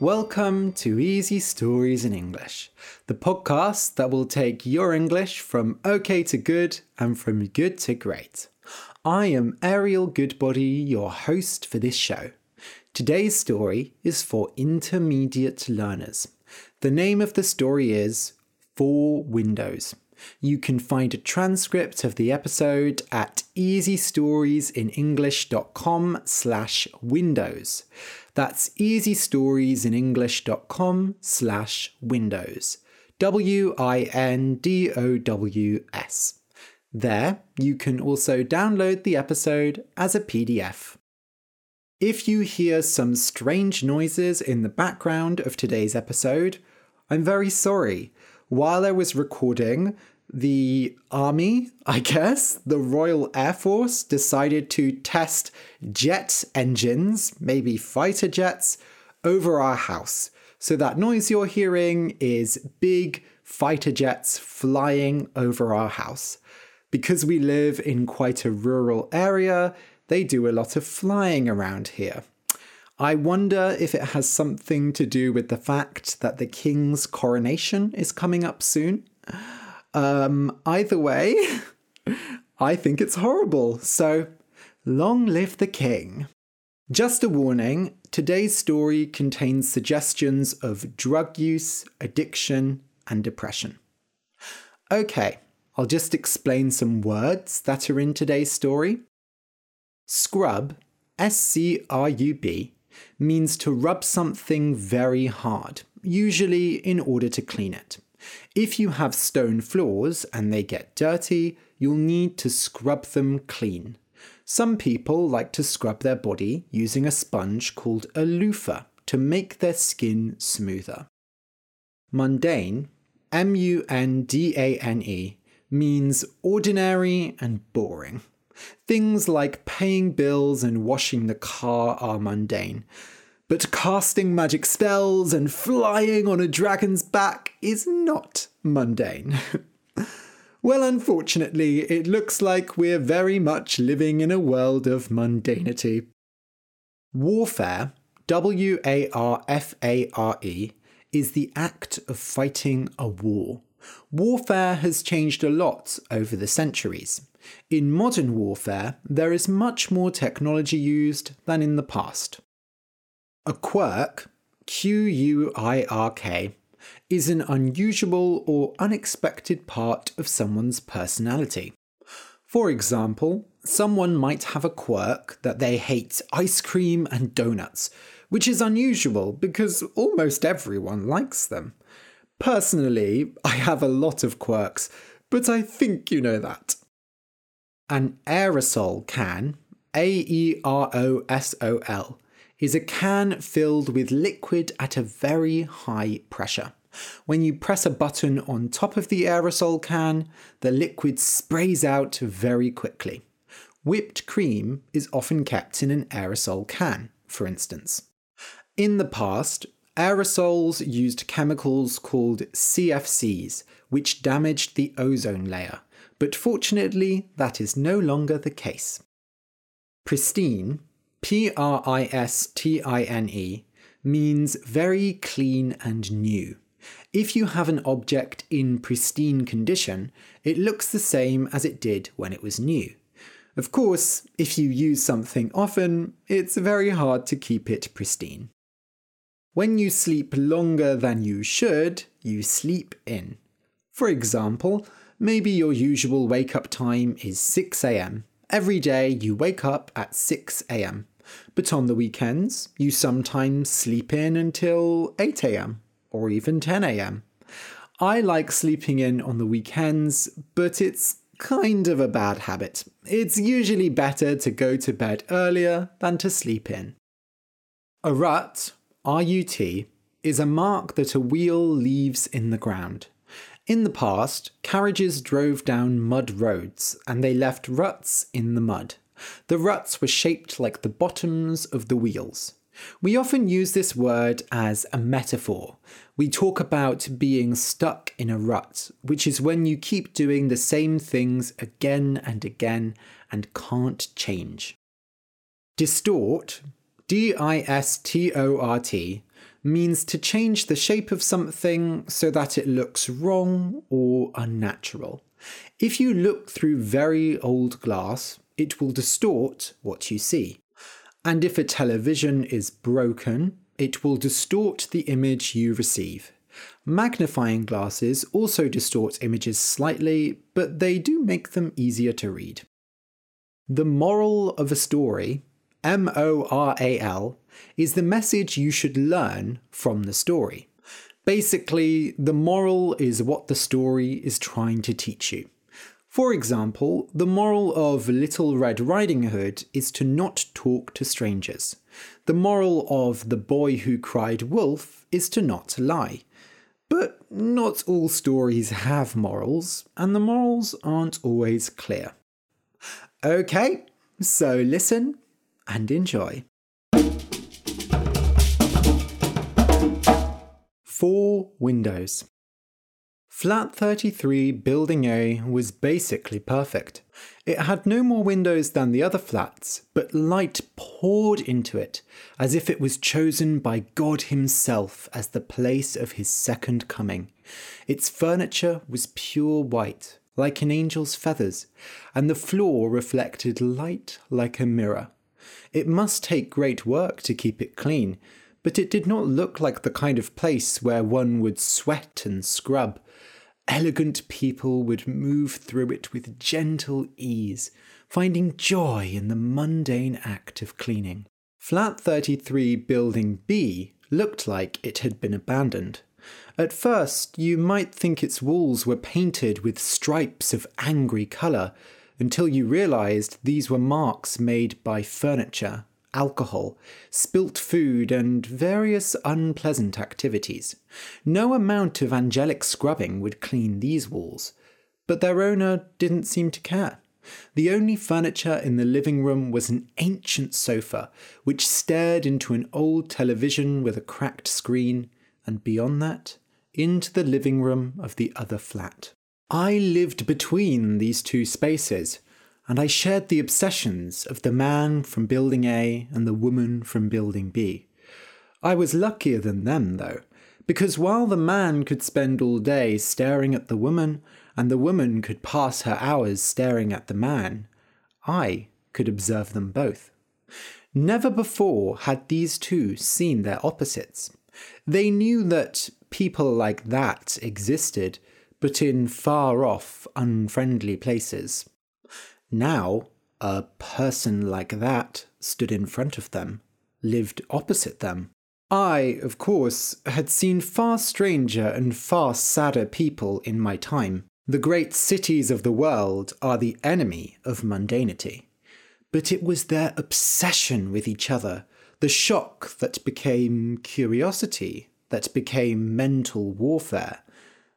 Welcome to Easy Stories in English, the podcast that will take your English from okay to good and from good to great. I am Ariel Goodbody, your host for this show. Today's story is for intermediate learners. The name of the story is Four Windows. You can find a transcript of the episode at easystoriesinenglish.com slash windows. That's easystoriesinenglish.com slash windows. W-I-N-D-O-W-S. There, you can also download the episode as a PDF. If you hear some strange noises in the background of today's episode, I'm very sorry. While I was recording, the army, I guess, the Royal Air Force decided to test jet engines, maybe fighter jets, over our house. So that noise you're hearing is big fighter jets flying over our house. Because we live in quite a rural area, they do a lot of flying around here. I wonder if it has something to do with the fact that the king's coronation is coming up soon. Um, either way, I think it's horrible. So, long live the king. Just a warning today's story contains suggestions of drug use, addiction, and depression. Okay, I'll just explain some words that are in today's story. Scrub, S C R U B, means to rub something very hard, usually in order to clean it. If you have stone floors and they get dirty, you'll need to scrub them clean. Some people like to scrub their body using a sponge called a loofah to make their skin smoother. Mundane, M U N D A N E, means ordinary and boring. Things like paying bills and washing the car are mundane. But casting magic spells and flying on a dragon's back is not mundane. well, unfortunately, it looks like we're very much living in a world of mundanity. Warfare, W A R F A R E, is the act of fighting a war. Warfare has changed a lot over the centuries. In modern warfare, there is much more technology used than in the past. A quirk, Q U I R K, is an unusual or unexpected part of someone's personality. For example, someone might have a quirk that they hate ice cream and donuts, which is unusual because almost everyone likes them. Personally, I have a lot of quirks, but I think you know that. An aerosol can, A E R O S O L, is a can filled with liquid at a very high pressure. When you press a button on top of the aerosol can, the liquid sprays out very quickly. Whipped cream is often kept in an aerosol can, for instance. In the past, aerosols used chemicals called CFCs, which damaged the ozone layer, but fortunately, that is no longer the case. Pristine, P R I S T I N E, means very clean and new. If you have an object in pristine condition, it looks the same as it did when it was new. Of course, if you use something often, it's very hard to keep it pristine. When you sleep longer than you should, you sleep in. For example, maybe your usual wake up time is 6 am. Every day you wake up at 6 am. But on the weekends, you sometimes sleep in until 8 am or even 10 am. I like sleeping in on the weekends, but it's kind of a bad habit. It's usually better to go to bed earlier than to sleep in. A rut, RUT, is a mark that a wheel leaves in the ground. In the past, carriages drove down mud roads and they left ruts in the mud. The ruts were shaped like the bottoms of the wheels. We often use this word as a metaphor. We talk about being stuck in a rut, which is when you keep doing the same things again and again and can't change. Distort, D I S T O R T, means to change the shape of something so that it looks wrong or unnatural. If you look through very old glass, it will distort what you see. And if a television is broken, it will distort the image you receive. Magnifying glasses also distort images slightly, but they do make them easier to read. The moral of a story, M O R A L, is the message you should learn from the story. Basically, the moral is what the story is trying to teach you. For example, the moral of Little Red Riding Hood is to not talk to strangers. The moral of The Boy Who Cried Wolf is to not lie. But not all stories have morals, and the morals aren't always clear. Okay, so listen and enjoy. Four windows. Flat 33 Building A was basically perfect. It had no more windows than the other flats, but light poured into it as if it was chosen by God Himself as the place of His second coming. Its furniture was pure white, like an angel's feathers, and the floor reflected light like a mirror. It must take great work to keep it clean, but it did not look like the kind of place where one would sweat and scrub elegant people would move through it with gentle ease, finding joy in the mundane act of cleaning. Flat 33 Building B looked like it had been abandoned. At first, you might think its walls were painted with stripes of angry colour, until you realised these were marks made by furniture alcohol, spilt food, and various unpleasant activities. No amount of angelic scrubbing would clean these walls, but their owner didn't seem to care. The only furniture in the living room was an ancient sofa, which stared into an old television with a cracked screen, and beyond that, into the living room of the other flat. I lived between these two spaces, and I shared the obsessions of the man from Building A and the woman from Building B. I was luckier than them, though, because while the man could spend all day staring at the woman, and the woman could pass her hours staring at the man, I could observe them both. Never before had these two seen their opposites. They knew that people like that existed, but in far off, unfriendly places. Now, a person like that stood in front of them, lived opposite them. I, of course, had seen far stranger and far sadder people in my time. The great cities of the world are the enemy of mundanity. But it was their obsession with each other, the shock that became curiosity, that became mental warfare,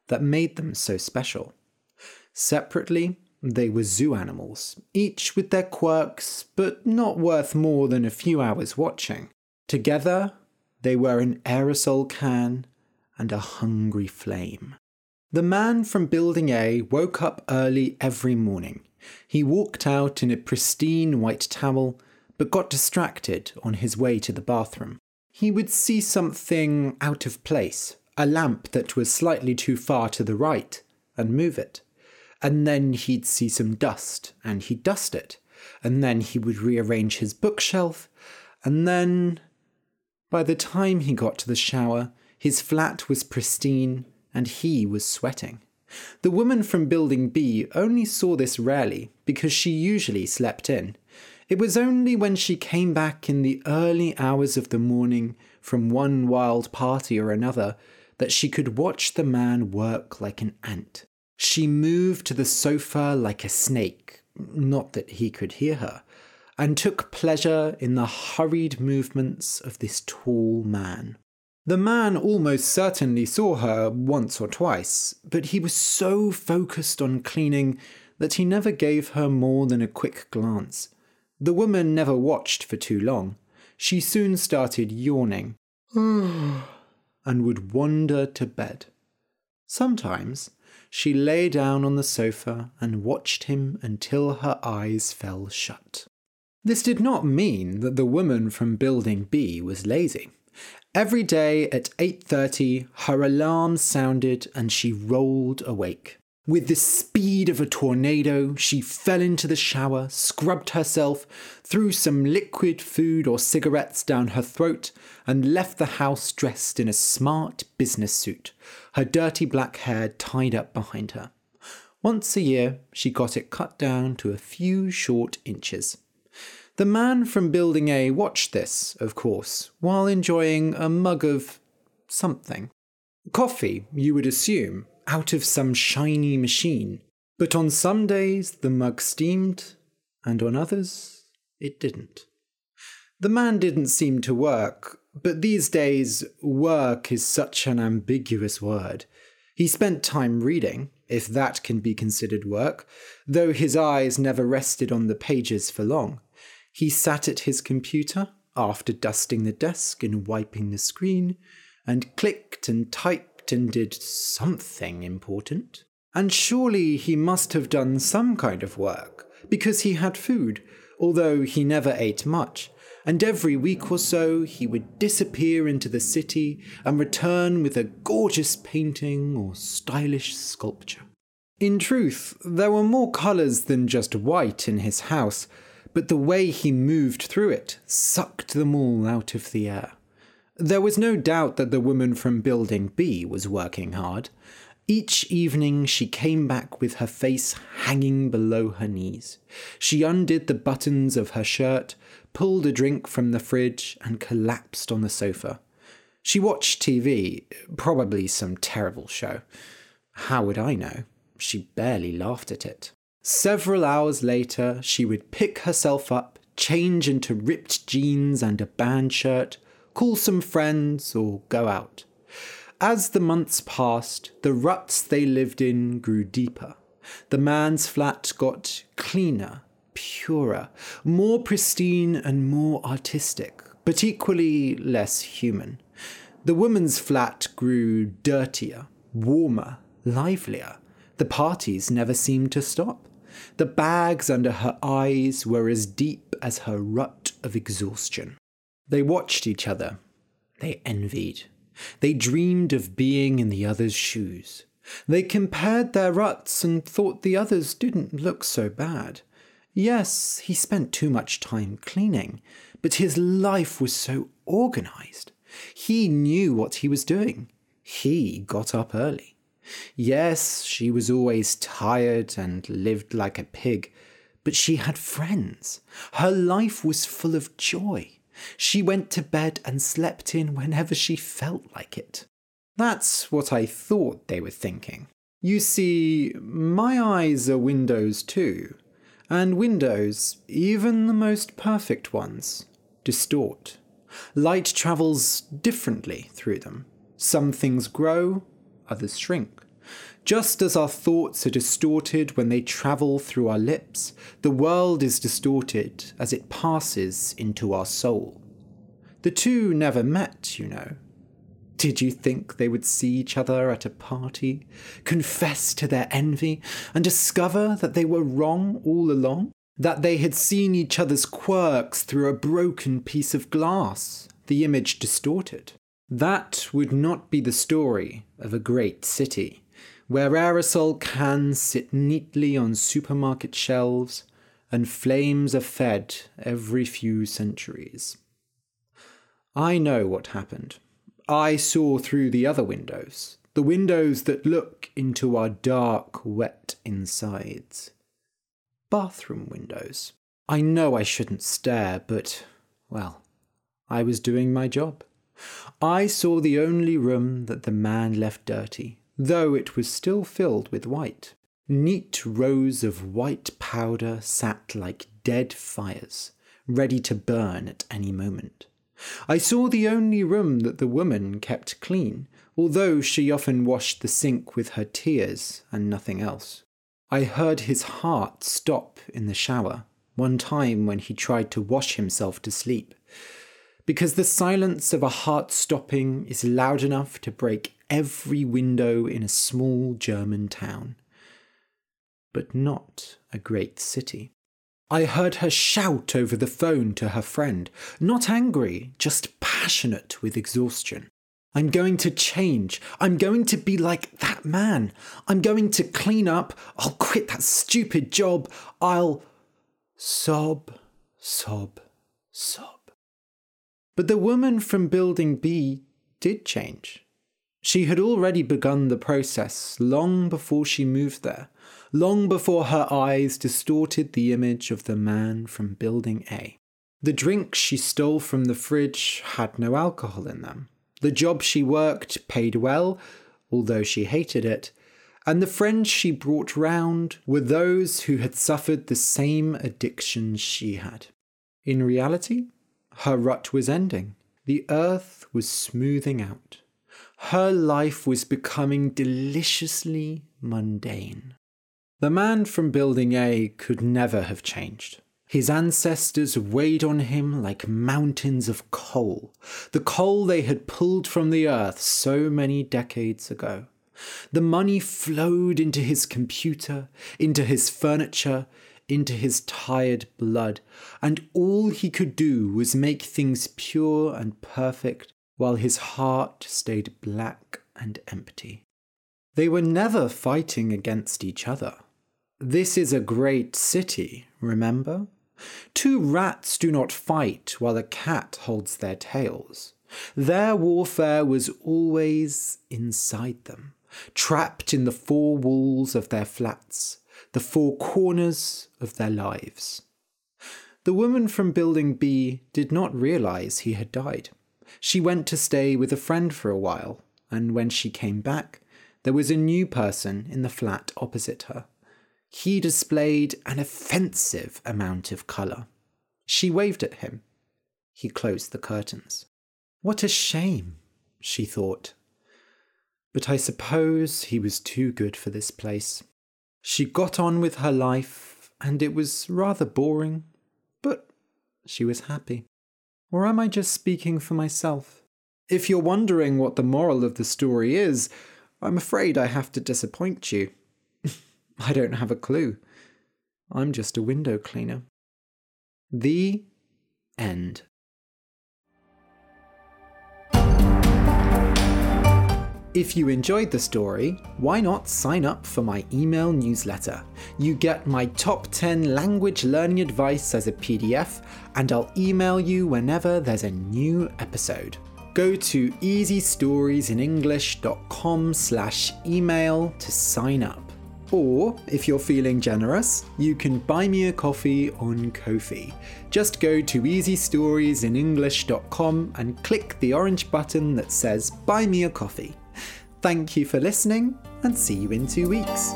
that made them so special. Separately, they were zoo animals, each with their quirks, but not worth more than a few hours watching. Together, they were an aerosol can and a hungry flame. The man from Building A woke up early every morning. He walked out in a pristine white towel, but got distracted on his way to the bathroom. he would see something out of place, a lamp that was slightly too far to the right, and move it. And then he'd see some dust, and he'd dust it. And then he would rearrange his bookshelf, and then. By the time he got to the shower, his flat was pristine, and he was sweating. The woman from Building B only saw this rarely because she usually slept in. It was only when she came back in the early hours of the morning from one wild party or another that she could watch the man work like an ant. She moved to the sofa like a snake, not that he could hear her, and took pleasure in the hurried movements of this tall man. The man almost certainly saw her once or twice, but he was so focused on cleaning that he never gave her more than a quick glance. The woman never watched for too long. She soon started yawning and would wander to bed. Sometimes she lay down on the sofa and watched him until her eyes fell shut. This did not mean that the woman from building B was lazy. Every day at 8:30 her alarm sounded and she rolled awake. With the speed of a tornado, she fell into the shower, scrubbed herself, threw some liquid food or cigarettes down her throat, and left the house dressed in a smart business suit, her dirty black hair tied up behind her. Once a year, she got it cut down to a few short inches. The man from Building A watched this, of course, while enjoying a mug of something. Coffee, you would assume, out of some shiny machine. But on some days the mug steamed, and on others it didn't. The man didn't seem to work, but these days work is such an ambiguous word. He spent time reading, if that can be considered work, though his eyes never rested on the pages for long. He sat at his computer after dusting the desk and wiping the screen, and clicked and typed and did something important. And surely he must have done some kind of work, because he had food, although he never ate much, and every week or so he would disappear into the city and return with a gorgeous painting or stylish sculpture. In truth, there were more colours than just white in his house, but the way he moved through it sucked them all out of the air. There was no doubt that the woman from Building B was working hard. Each evening she came back with her face hanging below her knees. She undid the buttons of her shirt, pulled a drink from the fridge, and collapsed on the sofa. She watched TV, probably some terrible show. How would I know? She barely laughed at it. Several hours later, she would pick herself up, change into ripped jeans and a band shirt, call some friends, or go out. As the months passed, the ruts they lived in grew deeper. The man's flat got cleaner, purer, more pristine, and more artistic, but equally less human. The woman's flat grew dirtier, warmer, livelier. The parties never seemed to stop. The bags under her eyes were as deep as her rut of exhaustion. They watched each other. They envied. They dreamed of being in the other's shoes. They compared their ruts and thought the others didn't look so bad. Yes, he spent too much time cleaning, but his life was so organized. He knew what he was doing. He got up early. Yes, she was always tired and lived like a pig, but she had friends. Her life was full of joy. She went to bed and slept in whenever she felt like it. That's what I thought they were thinking. You see, my eyes are windows too, and windows, even the most perfect ones, distort. Light travels differently through them. Some things grow, others shrink. Just as our thoughts are distorted when they travel through our lips, the world is distorted as it passes into our soul. The two never met, you know. Did you think they would see each other at a party, confess to their envy, and discover that they were wrong all along? That they had seen each other's quirks through a broken piece of glass, the image distorted. That would not be the story of a great city, where aerosol cans sit neatly on supermarket shelves and flames are fed every few centuries. I know what happened. I saw through the other windows, the windows that look into our dark, wet insides. Bathroom windows. I know I shouldn't stare, but, well, I was doing my job. I saw the only room that the man left dirty, though it was still filled with white. Neat rows of white powder sat like dead fires, ready to burn at any moment. I saw the only room that the woman kept clean, although she often washed the sink with her tears and nothing else. I heard his heart stop in the shower, one time when he tried to wash himself to sleep. Because the silence of a heart stopping is loud enough to break every window in a small German town. But not a great city. I heard her shout over the phone to her friend, not angry, just passionate with exhaustion. I'm going to change. I'm going to be like that man. I'm going to clean up. I'll quit that stupid job. I'll sob, sob, sob. But the woman from Building B did change. She had already begun the process long before she moved there long before her eyes distorted the image of the man from Building A. The drinks she stole from the fridge had no alcohol in them. The job she worked paid well, although she hated it, and the friends she brought round were those who had suffered the same addictions she had. In reality, her rut was ending. The earth was smoothing out. Her life was becoming deliciously mundane. The man from Building A could never have changed. His ancestors weighed on him like mountains of coal, the coal they had pulled from the earth so many decades ago. The money flowed into his computer, into his furniture, into his tired blood, and all he could do was make things pure and perfect while his heart stayed black and empty. They were never fighting against each other. This is a great city, remember? Two rats do not fight while a cat holds their tails. Their warfare was always inside them, trapped in the four walls of their flats, the four corners of their lives. The woman from Building B did not realize he had died. She went to stay with a friend for a while, and when she came back, there was a new person in the flat opposite her. He displayed an offensive amount of colour. She waved at him. He closed the curtains. What a shame, she thought. But I suppose he was too good for this place. She got on with her life, and it was rather boring, but she was happy. Or am I just speaking for myself? If you're wondering what the moral of the story is, I'm afraid I have to disappoint you. I don't have a clue. I'm just a window cleaner. The end. If you enjoyed the story, why not sign up for my email newsletter? You get my top 10 language learning advice as a PDF, and I'll email you whenever there's a new episode. Go to easystoriesinenglish.com slash email to sign up. Or, if you're feeling generous, you can buy me a coffee on Ko-fi. Just go to easystoriesinenglish.com and click the orange button that says Buy Me a Coffee. Thank you for listening, and see you in two weeks.